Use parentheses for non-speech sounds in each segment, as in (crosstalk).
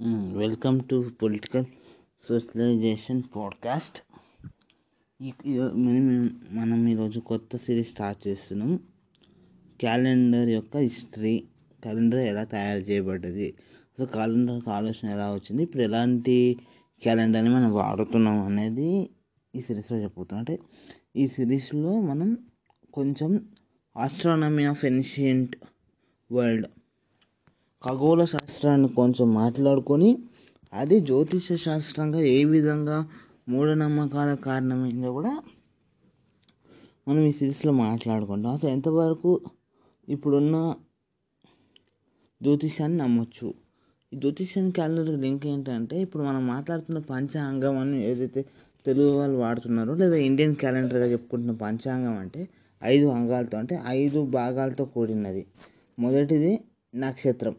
Welcome to political socialisation podcast ఈ మనం ఈరోజు కొత్త సిరీస్ స్టార్ట్ చేస్తున్నాం. క్యాలెండర్ యొక్క హిస్టరీ క్యాలెండర్ ఎలా తయారు చేయబడ్డది? సో క్యాలెండర్కి ఆలోచన ఎలా వచ్చింది? ఇప్పుడు ఎలాంటి క్యాలెండర్ని మనం వాడుతున్నాం అనేది ఈ సిరీస్లో చెప్పుతాం అంటే ఈ సిరీస్లో మనం కొంచెం ఆస్ట్రానమీ ఆఫ్ ఎన్షియంట్ వరల్డ్ ఖగోళ శాస్త్రాన్ని కొంచెం మాట్లాడుకొని అది జ్యోతిష శాస్త్రంగా ఏ విధంగా మూఢనమ్మకాల కారణమైందో కూడా మనం ఈ సిరీస్లో మాట్లాడుకుంటాం. అసలు ఎంతవరకు ఇప్పుడున్న జ్యోతిషాన్ని నమ్మొచ్చు? ఈ జ్యోతిషాన్ని క్యాలెండర్ లింక్ ఏంటంటే ఇప్పుడు మనం మాట్లాడుతున్న పంచాంగం అని ఏదైతే తెలుగు వాళ్ళు వాడుతున్నారో లేదా ఇండియన్ క్యాలెండర్గా చెప్పుకుంటున్న పంచాంగం అంటే ఐదు అంగాలతో అంటే ఐదు భాగాలతో కూడినది. మొదటిది నక్షత్రం.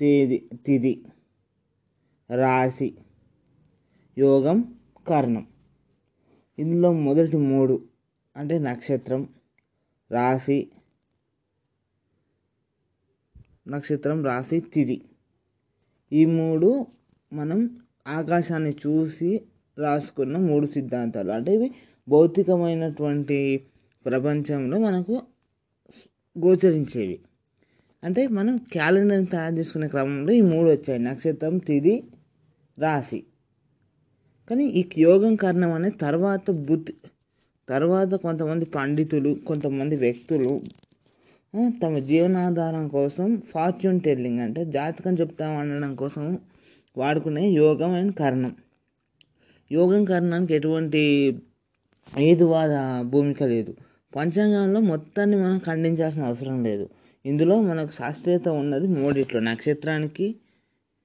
తేదీ తిథి రాశి యోగం కర్ణం. ఇందులో మొదటి మూడు అంటే నక్షత్రం రాశి నక్షత్రం రాశి తిథి ఈ మూడు మనం ఆకాశాన్ని చూసి రాసుకున్న మూడు సిద్ధాంతాలు. అంటే ఇవి భౌతికమైనటువంటి ప్రపంచంలో మనకు గోచరించేవి. అంటే మనం క్యాలెండర్ని తయారు చేసుకునే క్రమంలో ఈ మూడు వచ్చాయి. నక్షత్రం తిది రాశి. కానీ ఈ యోగం కారణం అనే తర్వాత బుద్ధి తర్వాత కొంతమంది పండితులు కొంతమంది వ్యక్తులు తమ జీవనాధారం కోసం ఫార్చ్యూన్ టెల్లింగ్ అంటే జాతకం చెప్తా అనడం కోసం వాడుకునే యోగం అండ్ కర్ణం. యోగం కర్ణానికి ఎటువంటి ఏదువాద భూమిక లేదు. పంచాంగంలో మొత్తాన్ని మనం ఖండించాల్సిన అవసరం లేదు. ఇందులో మనకు శాస్త్రీయత ఉన్నది మూడిట్లో నక్షత్రానికి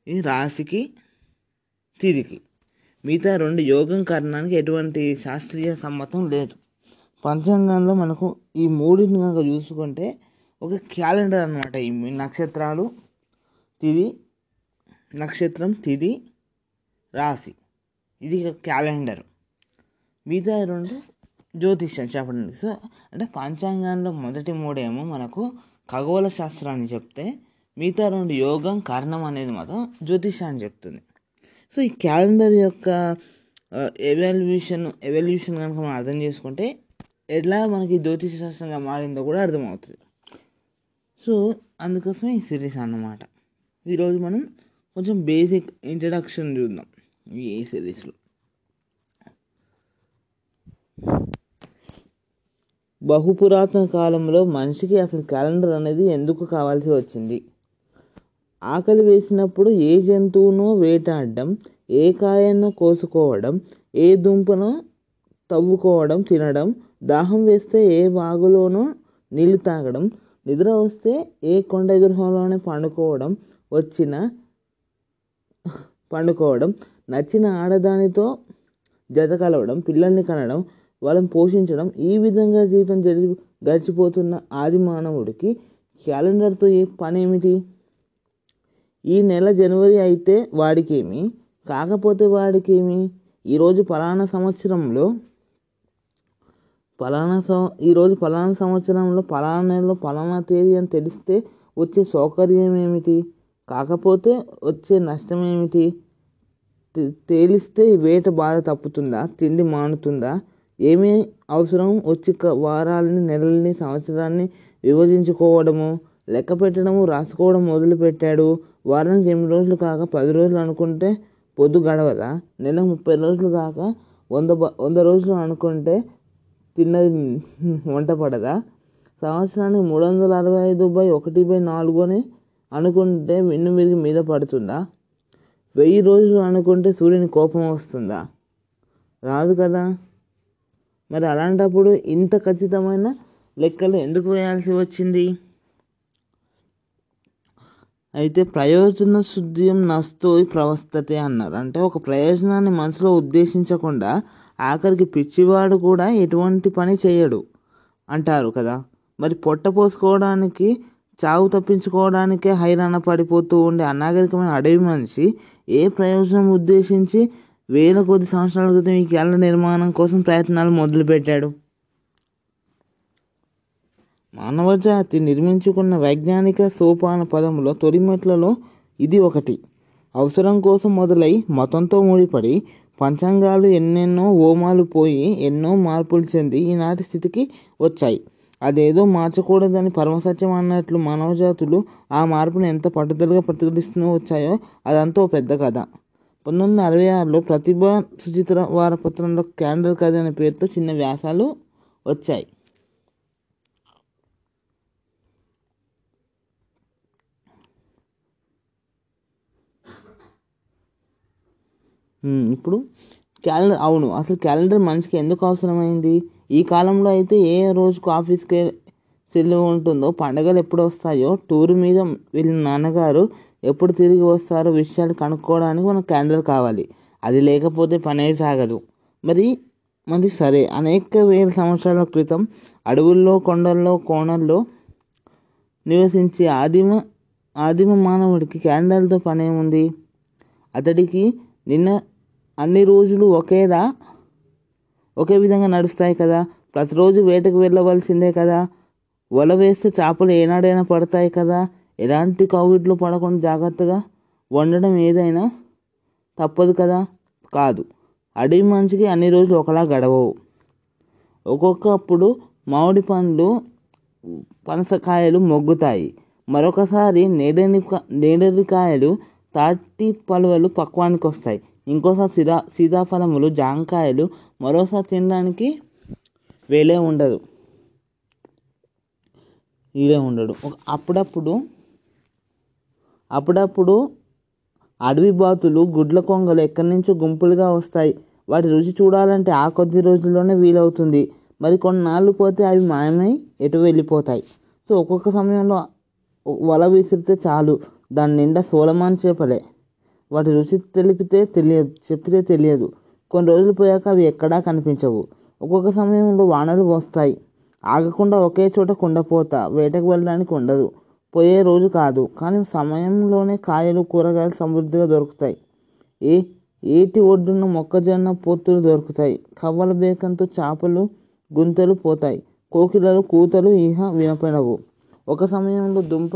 ఈ రాశికి తిదికి మిగతా రెండు యోగం కారణానికి ఎటువంటి శాస్త్రీయ సమ్మతం లేదు. పంచాంగంలో మనకు ఈ మూడింటిని కనుక చూసుకుంటే ఒక క్యాలెండర్ అనమాట ఈ నక్షత్రాలు తిది నక్షత్రం తిది రాశి. ఇది ఒక క్యాలెండర్. మిగతా రెండు జ్యోతిష్యం చెప్పండి. సో అంటే పంచాంగంలో మొదటి మూడేమో మనకు ఖగోళ శాస్త్రాన్ని చెప్తే మిగతా రెండు యోగం కారణం అనేది మాత్రం జ్యోతిష్యాన్ని చెప్తుంది. సో ఈ క్యాలెండర్ యొక్క ఎవాల్యూషన్ ఎవల్యూషన్ కనుక మనం అర్థం చేసుకుంటే ఎట్లా మనకి జ్యోతిష శాస్త్రంగా మారిందో కూడా అర్థమవుతుంది. సో అందుకోసమే ఈ సిరీస్ అన్నమాట. ఈరోజు మనం కొంచెం బేసిక్ ఇంట్రడక్షన్ చూద్దాం ఈ సిరీస్లో. బహుపురాతన కాలంలో మనిషికి అసలు క్యాలెండర్ అనేది ఎందుకు కావాల్సి వచ్చింది? ఆకలి వేసినప్పుడు ఏ జంతువునో వేటాడడం ఏ కాయను కోసుకోవడం ఏ దుంపనో తవ్వుకోవడం తినడం దాహం వేస్తే ఏ వాగులోనో నీళ్ళు తాగడం నిద్ర వస్తే ఏ కొండ గృహంలోనే పండుకోవడం వచ్చిన పండుకోవడం నచ్చిన ఆడదానితో జత కలవడం పిల్లల్ని కనడం వాళ్ళని పోషించడం ఈ విధంగా జీవితం జరిగి గడిచిపోతున్న ఆది మానవుడికి క్యాలెండర్తో ఏ పని ఏమిటి ఈ నెల జనవరి అయితే వాడికేమి? కాకపోతే వాడికేమి? ఈరోజు ఫలానా సంవత్సరంలో ఫలానా సం ఈరోజు ఫలానా సంవత్సరంలో ఫలానా నెలలో ఫలానా తేదీ అని తెలిస్తే వచ్చే సౌకర్యం ఏమిటి కాకపోతే వచ్చే నష్టం ఏమిటి తేలిస్తే వేట బాధ తప్పుతుందా? తిండి మానుతుందా? ఏమి అవసరం? వచ్చి క- వారాలని నెలల్ని సంవత్సరాన్ని విభజించుకోవడము లెక్క పెట్టడము రాసుకోవడం మొదలుపెట్టాడు. వారానికి ఎనిమిది రోజులు కాక పది రోజులు అనుకుంటే పొద్దు గడవదా? నెల ముప్పై రోజులు కాక వంద బ- వంద రోజులు అనుకుంటే తిన్నది (laughs) వంట పడదా? సంవత్సరానికి మూడు వందల అరవై ఐదు బై ఒకటి బై నాలుగు అని అనుకుంటే మిన్ను విరిగి మీద పడుతుందా? వెయ్యి రోజులు అనుకుంటే సూర్యుని కోపం వస్తుందా? రాదు కదా. మరి అలాంటప్పుడు ఇంత ఖచ్చితమైన లెక్కలు ఎందుకు వేయాల్సి వచ్చింది? అయితే ప్రయోజన శుద్ధ్యం నస్తో ప్రవస్థతే అన్నారు. అంటే ఒక ప్రయోజనాన్ని మనసులో ఉద్దేశించకుండా ఆఖరికి పిచ్చివాడు కూడా ఎటువంటి పని చేయడు అంటారు కదా. మరి పొట్ట పోసుకోవడానికి చావు తప్పించుకోవడానికే హైరాణ పడిపోతూ ఉండే అనాగరికమైన అడవి మనిషి ఏ ప్రయోజనం ఉద్దేశించి వేల కొద్ది సంవత్సరాల క్రితం ఈ క్యాలెండర్ నిర్మాణం కోసం ప్రయత్నాలు మొదలుపెట్టాడు. మానవజాతి నిర్మించుకున్న వైజ్ఞానిక సోపాన పదంలో తొలిమెట్లలో ఇది ఒకటి. అవసరం కోసం మొదలై మతంతో ముడిపడి పంచాంగాలు ఎన్నెన్నో హోమాలు పోయి ఎన్నో మార్పులు చెంది ఈనాటి స్థితికి వచ్చాయి. అదేదో మార్చకూడదని పరమసత్యం అన్నట్లు మానవజాతులు ఆ మార్పును ఎంత పట్టుదలగా ప్రతిఘటిస్తూ వచ్చాయో అదంతా ఓ పెద్ద కథ. పంతొమ్మిది వందల అరవై ఆరులో ప్రతిభ సుచిత్ర వారపత్రంలో క్యాండల్ కథ అనే పేరుతో చిన్న వ్యాసాలు వచ్చాయి. ఇప్పుడు క్యాలెండర్ అవును అసలు క్యాలెండర్ మనిషికి ఎందుకు అవసరమైంది? ఈ కాలంలో అయితే ఏ రోజుకు ఆఫీస్కి సెలవు ఉంటుందో పండగలు ఎప్పుడు వస్తాయో టూర్ మీద వెళ్ళిన నాన్నగారు ఎప్పుడు తిరిగి వస్తారో విషయాలు కనుక్కోవడానికి మనకు క్యాలెండర్ కావాలి. అది లేకపోతే పనే సాగదు. మరి మరి సరే. అనేక వేల సంవత్సరాల క్రితం అడవుల్లో కొండల్లో కోణల్లో నివసించే ఆదిమ ఆదిమ మానవుడికి క్యాలెండర్తో పనేముంది అతడికి నిన్న అన్ని రోజులు ఒకేలా ఒకే విధంగా నడుస్తాయి కదా. ప్రతిరోజు వేటకు వెళ్ళవలసిందే కదా. వల వేస్తే చేపలు ఏనాడైనా పడతాయి కదా. ఎలాంటి కోవిడ్లో పడకుండా జాగ్రత్తగా వండడం ఏదైనా తప్పదు కదా? కాదు. అడవి మనిషికి అన్ని రోజులు ఒకలా గడవవు. ఒక్కొక్కప్పుడు మామిడి పండ్లు పనసకాయలు మొగ్గుతాయి. మరొకసారి నేడని నేడరికాయలు తాటి పలువలు పక్వానికి వస్తాయి ఇంకోసారి సీతా సీతాఫలములు జాంకాయలు మరోసారి తినడానికి వేలే ఉండదు. వీలే ఉండడు. అప్పుడప్పుడు అప్పుడప్పుడు అడవి బాతులు గుడ్ల కొంగలు ఎక్కడి నుంచో గుంపులుగా వస్తాయి. వాటి రుచి చూడాలంటే ఆ కొద్ది రోజుల్లోనే వీలవుతుంది. మరి కొన్నాళ్ళు పోతే అవి మాయమై ఎటు వెళ్ళిపోతాయి? సో ఒక్కొక్క సమయంలో వల విసిరితే చాలు. దాని నిండా సోలమాన్ చేపలే. వాటి రుచి తెలిపితే తెలియదు చెప్పితే తెలియదు. కొన్ని రోజులు పోయాక అవి ఎక్కడా కనిపించవు. ఒక్కొక్క సమయంలో వానలు వస్తాయి. ఆగకుండా ఒకే చోట కుండపోత వేటకు వెళ్ళడానికి ఉండదు. పోయే రోజు కాదు కానీ సమయంలోనే కాయలు కూరగాయలు సమృద్ధిగా దొరుకుతాయి. ఏ ఏటి ఒడ్డున మొక్కజొన్న పొత్తులు దొరుకుతాయి. కవ్వల బేకంతో చేపలు గుంతలు పోతాయి. కోకిలలు కూతలు ఇహ వినపడవు. ఒక సమయంలో దుంప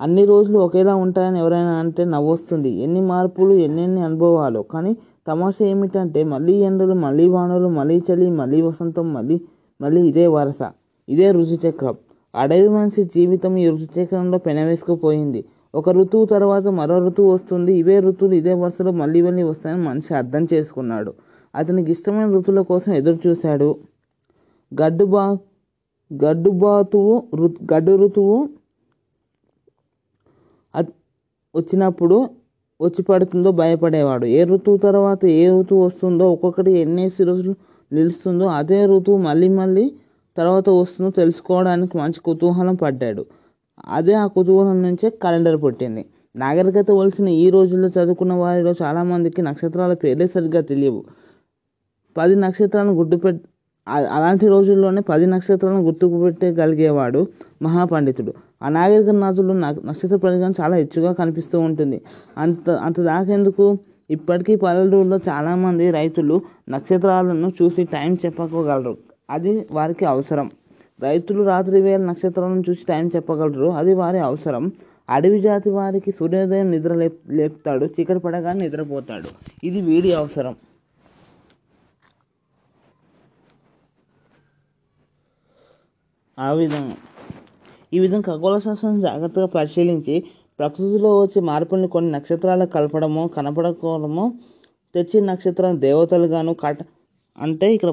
అన్ని రోజులు ఒకేలా ఉంటాయని ఎవరైనా అంటే నవ్వొస్తుంది. ఎన్ని మార్పులు ఎన్నెన్ని అనుభవాలు. కానీ తమాషా ఏమిటంటే మళ్ళీ ఎండలు మళ్ళీ వానలు మళ్ళీ చలి మళ్ళీ వసంతం మళ్ళీ మళ్ళీ ఇదే వరస. ఇదే రుచి చక్రం అడవి మనిషి జీవితం ఈ ఋతుచక్రంలో పెనవేసుకుపోయింది. ఒక ఋతువు తర్వాత మరో ఋతువు వస్తుంది. ఇవే ఋతువులు ఇదే వరుసలో మళ్ళీ మళ్ళీ వస్తాయని మనిషి అర్థం చేసుకున్నాడు. అతనికి ఇష్టమైన ఋతువుల కోసం ఎదురు చూశాడు గడ్డుబా గడ్డుబాతువు గడ్డు గడ్డు ఋతువు వచ్చినప్పుడు వచ్చి పడుతుందో భయపడేవాడు. ఏ ఋతువు తర్వాత ఏ ఋతువు వస్తుందో ఒక్కొక్కటి ఎన్నేసి రోజులు నిలుస్తుందో అదే ఋతువు మళ్ళీ మళ్ళీ తర్వాత వస్తుందో తెలుసుకోవడానికి మంచి కుతూహలం పడ్డాడు. అదే ఆ కుతూహలం నుంచే క్యాలెండర్ పుట్టింది. నాగరికత వలసిన ఈ రోజుల్లో చదువుకున్న వారిలో చాలామందికి నక్షత్రాల పేర్లే సరిగ్గా తెలియవు. పది నక్షత్రాలను గుర్తుపెట్ అలాంటి రోజుల్లోనే పది నక్షత్రాలను గుర్తుకు పెట్టగలిగేవాడు మహాపండితుడు. ఆ నాగరిక నాథులు నక్షత్ర ప్రయోగం చాలా హెచ్చుగా కనిపిస్తూ ఉంటుంది. అంత అంత దాకెందుకు? ఇప్పటికీ పల్లెటూరులో చాలామంది రైతులు నక్షత్రాలను చూసి టైం చెప్పగలరు అది వారికి అవసరం. రైతులు రాత్రి వేళ నక్షత్రాలను చూసి టైం చెప్పగలరు. అది వారి అవసరం. అడవి జాతి వారికి సూర్యోదయం నిద్ర లేప్ లేపుతాడు. చీకటి పడగానే నిద్రపోతాడు. ఇది వీడి అవసరం. ఆ విధంగా. ఈ విధంగా ఖగోళ శాస్త్రం జాగ్రత్తగా పరిశీలించి ప్రకృతిలో వచ్చే మార్పుల్ని కొన్ని నక్షత్రాలు కలపడము కనపడకపోవడము తెచ్చిన నక్షత్రం దేవతలుగాను కట అంటే ఇక్కడ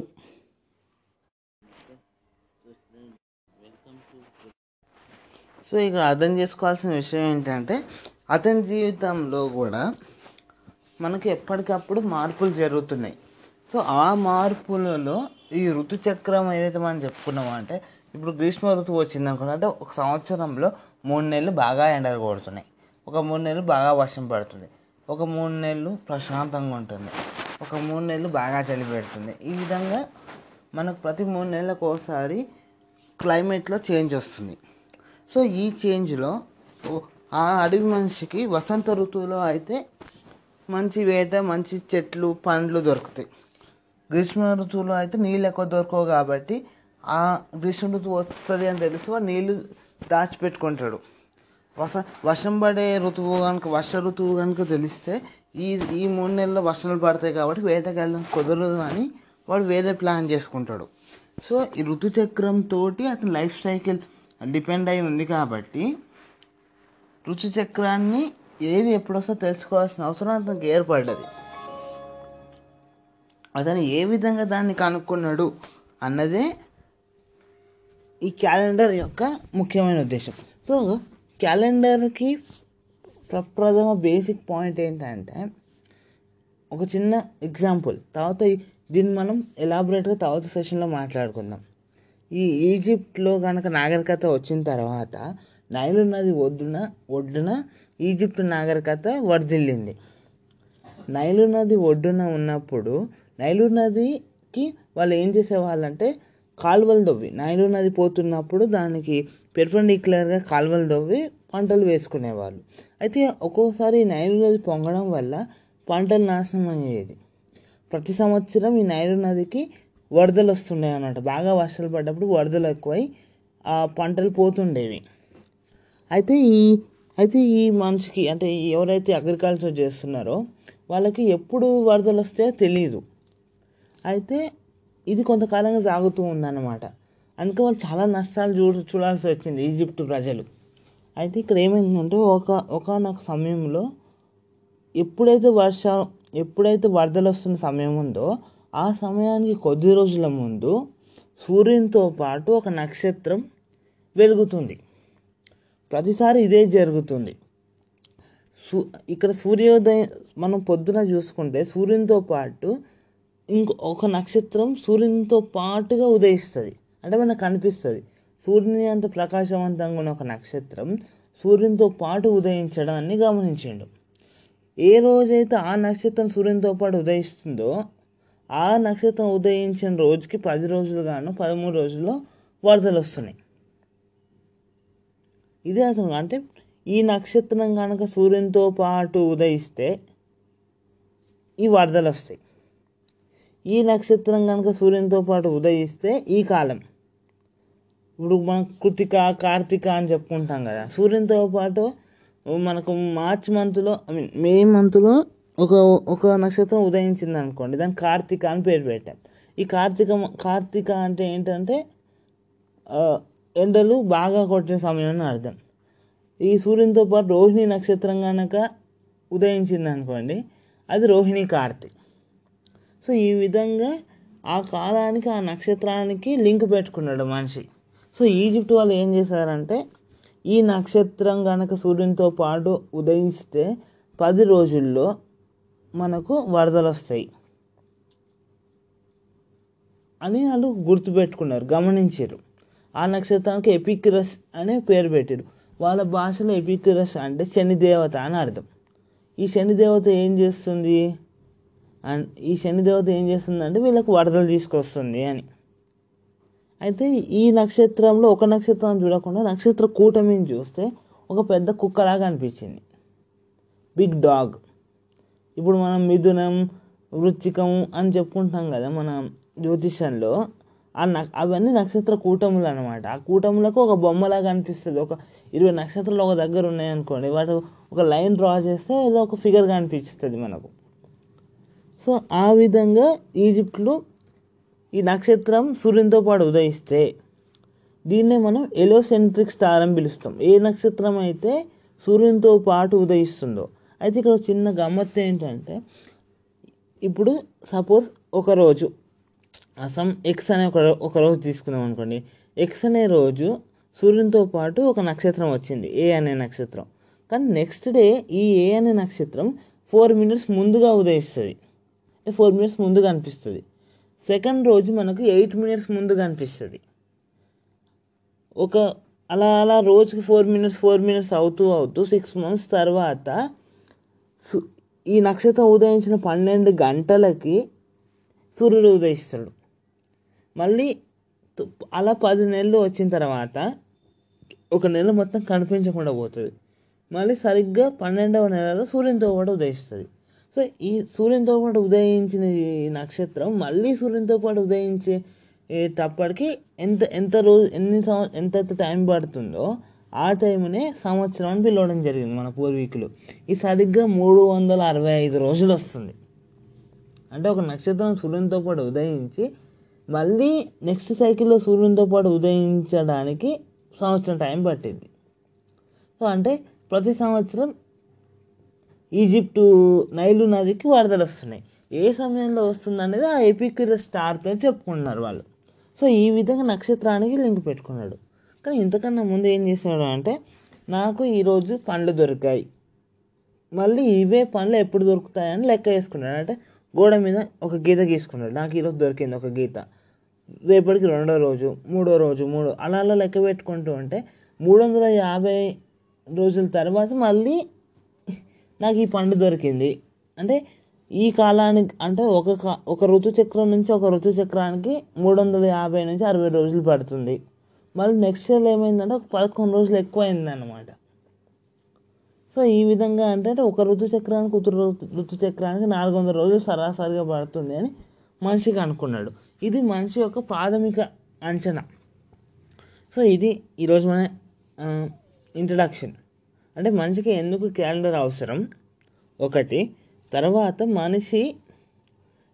సో ఇక్కడ అర్థం చేసుకోవాల్సిన విషయం ఏంటంటే అతని జీవితంలో కూడా మనకి ఎప్పటికప్పుడు మార్పులు జరుగుతున్నాయి. సో ఆ మార్పులలో ఈ ఋతుచక్రం ఏదైతే మనం చెప్పుకున్నామో అంటే ఇప్పుడు గ్రీష్మ ఋతువు వచ్చింది అనుకున్నా అంటే ఒక సంవత్సరంలో మూడు నెలలు బాగా ఎండలు కొడుతున్నాయి. ఒక మూడు నెలలు బాగా వర్షం పడుతుంది. ఒక మూడు నెలలు ప్రశాంతంగా ఉంటుంది. ఒక మూడు నెలలు బాగా చలి పెడుతుంది. ఈ విధంగా మనకు ప్రతి మూడు నెలలకు ఒకసారి క్లైమేట్లో చేంజ్ వస్తుంది. సో ఈ చేంజ్లో ఆ అడవి మనిషికి వసంత ఋతువులో అయితే మంచి వేట మంచి చెట్లు పండ్లు దొరుకుతాయి. గ్రీష్మ ఋతువులో అయితే నీళ్ళు ఎక్కువ దొరకవు కాబట్టి ఆ గ్రీష్మ ఋతువు వస్తుంది అని తెలిసి వాడు నీళ్ళు దాచిపెట్టుకుంటాడు. వస వర్షం పడే ఋతువు కనుక వర్ష ఋతువు కనుక తెలిస్తే ఈ ఈ మూడు నెలల్లో వర్షాలు పడతాయి కాబట్టి వేటకి కుదరదు అని వాడు వేరే ప్లాన్ చేసుకుంటాడు. సో ఈ ఋతుచక్రంతో అతని లైఫ్ సైకిల్ డిపెండ్ అయి ఉంది కాబట్టి ఋతుచక్రాన్ని ఏది ఎప్పుడొస్తో తెలుసుకోవాల్సిన అవసరం అతనికి ఏర్పడ్డది. అతను ఏ విధంగా దాన్ని కనుక్కున్నాడు అన్నదే ఈ క్యాలెండర్ యొక్క ముఖ్యమైన ఉద్దేశం. సో క్యాలెండర్కి ప్రప్రథమ బేసిక్ పాయింట్ ఏంటంటే ఒక చిన్న ఎగ్జాంపుల్. తర్వాత దీన్ని మనం ఎలాబొరేట్గా తర్వాత సెషన్లో మాట్లాడుకుందాం. ఈ ఈజిప్ట్లో కనుక నాగరికత వచ్చిన తర్వాత నైలు నది ఒడ్డున ఒడ్డున ఈజిప్ట్ నాగరికత వర్ధిల్లింది. నైలు నది ఒడ్డున ఉన్నప్పుడు నైలు నదికి వాళ్ళు ఏం చేసేవాళ్ళంటే కాలువలు దొవ్వి నైలు నది పోతున్నప్పుడు దానికి పెర్పెండిక్యులర్గా కాలువలు దొవ్వి పంటలు వేసుకునేవాళ్ళు. అయితే ఒక్కోసారి ఈ నైలు నది పొంగడం వల్ల పంటలు నాశనం అయ్యేది. ప్రతి సంవత్సరం ఈ నైలు నదికి వరదలు వస్తున్నాయి అన్నమాట. బాగా వర్షాలు పడ్డప్పుడు వరదలు ఎక్కువై ఆ పంటలు పోతుండేవి. అయితే ఈ అయితే ఈ మనిషికి అంటే ఎవరైతే అగ్రికల్చర్ చేస్తున్నారో వాళ్ళకి ఎప్పుడు వరదలు వస్తాయో తెలియదు అయితే ఇది కొంతకాలంగా సాగుతూ ఉందన్నమాట. అందుకే వాళ్ళు చాలా నష్టాలు చూ చూడాల్సి వచ్చింది ఈజిప్ట్ ప్రజలు. అయితే ఇక్కడ ఏమైందంటే ఒక ఒకనొక సమయంలో ఎప్పుడైతే వర్ష ఎప్పుడైతే వరదలు వస్తున్న సమయం ఉందో ఆ సమయానికి కొద్ది రోజుల ముందు సూర్యునితో పాటు ఒక నక్షత్రం వెలుగుతుంది. ప్రతిసారి ఇదే జరుగుతుంది. సూ ఇక్కడ సూర్యోదయం మనం పొద్దున చూసుకుంటే సూర్యునితో పాటు ఇంకో ఒక నక్షత్రం సూర్యునితో పాటుగా ఉదయిస్తుంది. అంటే మనకు కనిపిస్తుంది. సూర్యుని అంత ప్రకాశవంతంగా ఉన్న ఒక నక్షత్రం సూర్యునితో పాటు ఉదయించడాన్ని గమనించిండు. ఏ రోజైతే ఆ నక్షత్రం సూర్యునితో పాటు ఉదయిస్తుందో ఆ నక్షత్రం ఉదయించిన రోజుకి పది రోజులు గాను పదమూడు రోజుల్లో వరదలు వస్తున్నాయి. ఇదే అతను అంటే ఈ నక్షత్రం కనుక సూర్యునితో పాటు ఉదయిస్తే ఈ వరదలు వస్తాయి. ఈ నక్షత్రం కనుక సూర్యునితో పాటు ఉదయిస్తే ఈ కాలం. ఇప్పుడు మనం కృతిక కార్తీక అని చెప్పుకుంటాం కదా సూర్యునితో పాటు మనకు మార్చ్ మంత్లో ఐ మీన్ మే మంత్లో ఒక ఒక నక్షత్రం ఉదయించింది అనుకోండి దాన్ని కార్తీక అని పేరు పెట్టాం. ఈ కార్తీక కార్తీక అంటే ఏంటంటే ఎండలు బాగా కొట్టిన సమయం అని అర్థం. ఈ సూర్యునితో పాటు రోహిణి నక్షత్రం కనుక ఉదయించింది అనుకోండి అది రోహిణి కార్తీ సో ఈ విధంగా ఆ కాలానికి ఆ నక్షత్రానికి లింక్ పెట్టుకున్నాడు మనిషి. సో ఈజిప్ట్ వాళ్ళు ఏం చేశారంటే ఈ నక్షత్రం కనుక సూర్యునితో పాటు ఉదయిస్తే పది రోజుల్లో మనకు వరదలు వస్తాయి. అని వాళ్ళు గుర్తుపెట్టుకున్నారు గమనించారు. ఆ నక్షత్రానికి ఎపిక్రస్ అనే పేరు పెట్టారు. వాళ్ళ భాషలో ఎపిక్రస్ అంటే శని దేవత అని అర్థం. ఈ శనిదేవత ఏం చేస్తుంది? అండ్ ఈ శని దేవత ఏం చేస్తుంది అంటే వీళ్ళకు వరదలు తీసుకొస్తుంది అని. అయితే ఈ నక్షత్రంలో ఒక నక్షత్రం చూడకుండా నక్షత్ర కూటమిని చూస్తే ఒక పెద్ద కుక్కలాగా అనిపించింది. Big dog. ఇప్పుడు మనం మిథునం వృచ్చికం అని చెప్పుకుంటాం కదా మన జ్యోతిష్యంలో ఆ న అవన్నీ నక్షత్ర కూటములు అనమాట ఆ కూటములకు ఒక బొమ్మలాగా అనిపిస్తుంది ఒక ఇరవై నక్షత్రాలు ఒక దగ్గర ఉన్నాయనుకోండి వాటి ఒక లైన్ డ్రా చేస్తే ఏదో ఒక ఫిగర్ కనిపిస్తుంది మనకు. సో ఆ విధంగా ఈజిప్ట్లో ఈ నక్షత్రం సూర్యునితో పాటు ఉదయిస్తే దీన్నే మనం ఎలోసెంట్రిక్ స్టార్ అని పిలుస్తాం. ఏ నక్షత్రం అయితే సూర్యునితో పాటు ఉదయిస్తుందో అయితే ఇక్కడ ఒక చిన్న గమ్మత్తు ఏంటంటే ఇప్పుడు సపోజ్ ఒకరోజు అసమ్ ఎక్స్ అనే ఒక రో- ఒక రోజు తీసుకుందాం అనుకోండి. ఎక్స్ అనే రోజు సూర్యునితో పాటు ఒక నక్షత్రం వచ్చింది ఏ అనే నక్షత్రం. కానీ నెక్స్ట్ డే ఈ ఏ అనే నక్షత్రం ఫోర్ మినిట్స్ ముందుగా ఉదయిస్తుంది. ఫోర్ మినిట్స్ ముందుగా అనిపిస్తుంది. సెకండ్ రోజు మనకు ఎయిట్ మినిట్స్ ముందుగా అనిపిస్తుంది. ఒక అలా అలా రోజుకి ఫోర్ మినిట్స్ ఫోర్ మినిట్స్ అవుతూ అవుతూ సిక్స్ మంత్స్ తర్వాత సు- ఈ నక్షత్రం ఉదయించిన పన్నెండు గంటలకి సూర్యుడు ఉదయిస్తాడు. మళ్ళీ అలా పది నెలలు వచ్చిన తర్వాత ఒక నెల మొత్తం కనిపించకుండా పోతుంది. మళ్ళీ సరిగ్గా పన్నెండవ నెలలో సూర్యునితో పాటు ఉదయిస్తుంది. సో ఈ సూర్యునితో పాటు ఉదయించిన ఈ నక్షత్రం మళ్ళీ సూర్యునితో పాటు ఉదయించే తప్పటికి ఎంత ఎంత రోజు ఎన్ని సంవ ఎంత టైం పడుతుందో ఆ టైంనే సంవత్సరం అని పిలవడం జరిగింది మన పూర్వీకులు. ఈ సరిగ్గా మూడు వందల అరవై ఐదు రోజులు వస్తుంది అంటే ఒక నక్షత్రం సూర్యునితో పాటు ఉదయించి మళ్ళీ నెక్స్ట్ సైకిల్లో సూర్యునితో పాటు ఉదయించడానికి సంవత్సరం టైం పట్టింది. సో అంటే ప్రతి సంవత్సరం ఈజిప్టు నైలు నదికి వరదలు వస్తున్నాయి. ఏ సమయంలో వస్తుంది అనేది ఆ ఎపిక్యురస్ స్టార్తో చెప్పుకున్నారు వాళ్ళు. సో ఈ విధంగా నక్షత్రానికి లింక్ పెట్టుకున్నాడు. కానీ ఇంతకన్నా ముందు ఏం చేశాడు అంటే నాకు ఈరోజు పండ్లు దొరికాయి. మళ్ళీ ఇవే పండ్లు ఎప్పుడు దొరుకుతాయని లెక్క వేసుకున్నాడు. అంటే గోడ మీద ఒక గీత గీసుకున్నాడు. నాకు ఈరోజు దొరికింది ఒక గీత. రేపటికి రెండో రోజు మూడో రోజు మూడో అలా అలా లెక్క పెట్టుకుంటూ ఉంటే మూడు వందల యాభై రోజుల తర్వాత మళ్ళీ నాకు ఈ పండు దొరికింది. అంటే ఈ కాలానికి అంటే ఒక ఒక ఋతుచక్రం నుంచి ఒక ఋతుచక్రానికి మూడు వందల యాభై నుంచి అరవై రోజులు పడుతుంది. మళ్ళీ నెక్స్ట్ ఇయర్లో ఏమైందంటే ఒక పదకొండు రోజులు ఎక్కువ అయింది అనమాట సో ఈ విధంగా అంటే ఒక ఋతు చక్రానికి ఉత్తర ఋతు చక్రానికి నాలుగు వందల రోజులు సరాసరిగా పడుతుంది అని మనిషికి అనుకున్నాడు. ఇది మనిషి యొక్క ప్రాథమిక అంచనా. సో ఇది ఈరోజు మన ఇంట్రడక్షన్ అంటే మనిషికి ఎందుకు క్యాలెండర్ అవసరం? ఒకటి తర్వాత మనిషి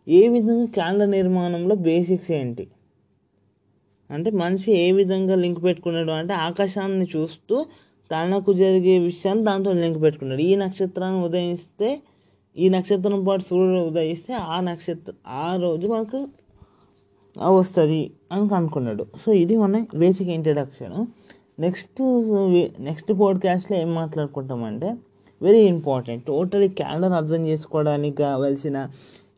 ఏ విధంగా క్యాలెండర్ నిర్మాణంలో బేసిక్స్ ఏంటి? అంటే మనిషి ఏ విధంగా లింక్ పెట్టుకున్నాడు అంటే ఆకాశాన్ని చూస్తూ తనకు జరిగే విషయాన్ని దాంతో లింక్ పెట్టుకున్నాడు. ఈ నక్షత్రాన్ని ఉదయిస్తే ఈ నక్షత్రం పాటు సూర్యుడు ఉదయిస్తే ఆ నక్షత్రం ఆ రోజు మనకు వస్తుంది అని అనుకున్నాడు సో ఇది మన బేసిక్ ఇంట్రడక్షన్ నెక్స్ట్ నెక్స్ట్ పోడ్కాస్ట్లో ఏం మాట్లాడుకుంటామంటే వెరీ ఇంపార్టెంట్ టోటలీ క్యాలెండర్ అర్థం చేసుకోవడానికి కావాల్సిన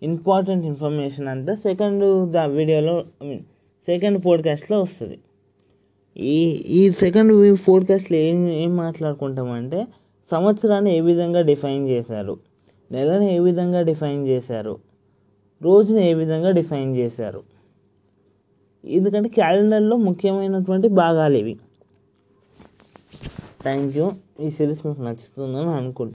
ఇంపార్టెంట్ ఇన్ఫర్మేషన్ అంతా సెకండ్ ద వీడియోలో ఐ మీన్ సెకండ్ పోడ్కాస్ట్లో వస్తుంది. ఈ ఈ సెకండ్ పోడ్కాస్ట్లో ఏం ఏం మాట్లాడుకుంటామంటే సంవత్సరాన్ని ఏ విధంగా డిఫైన్ చేశారు? నెలను ఏ విధంగా డిఫైన్ చేశారు? రోజుని ఏ విధంగా డిఫైన్ చేశారు? ఎందుకంటే క్యాలెండర్లో ముఖ్యమైనటువంటి భాగాలు ఇవి. Thank you. ఈ సిరీస్ మీకు నచ్చుతుందని అనుకుంటున్నాను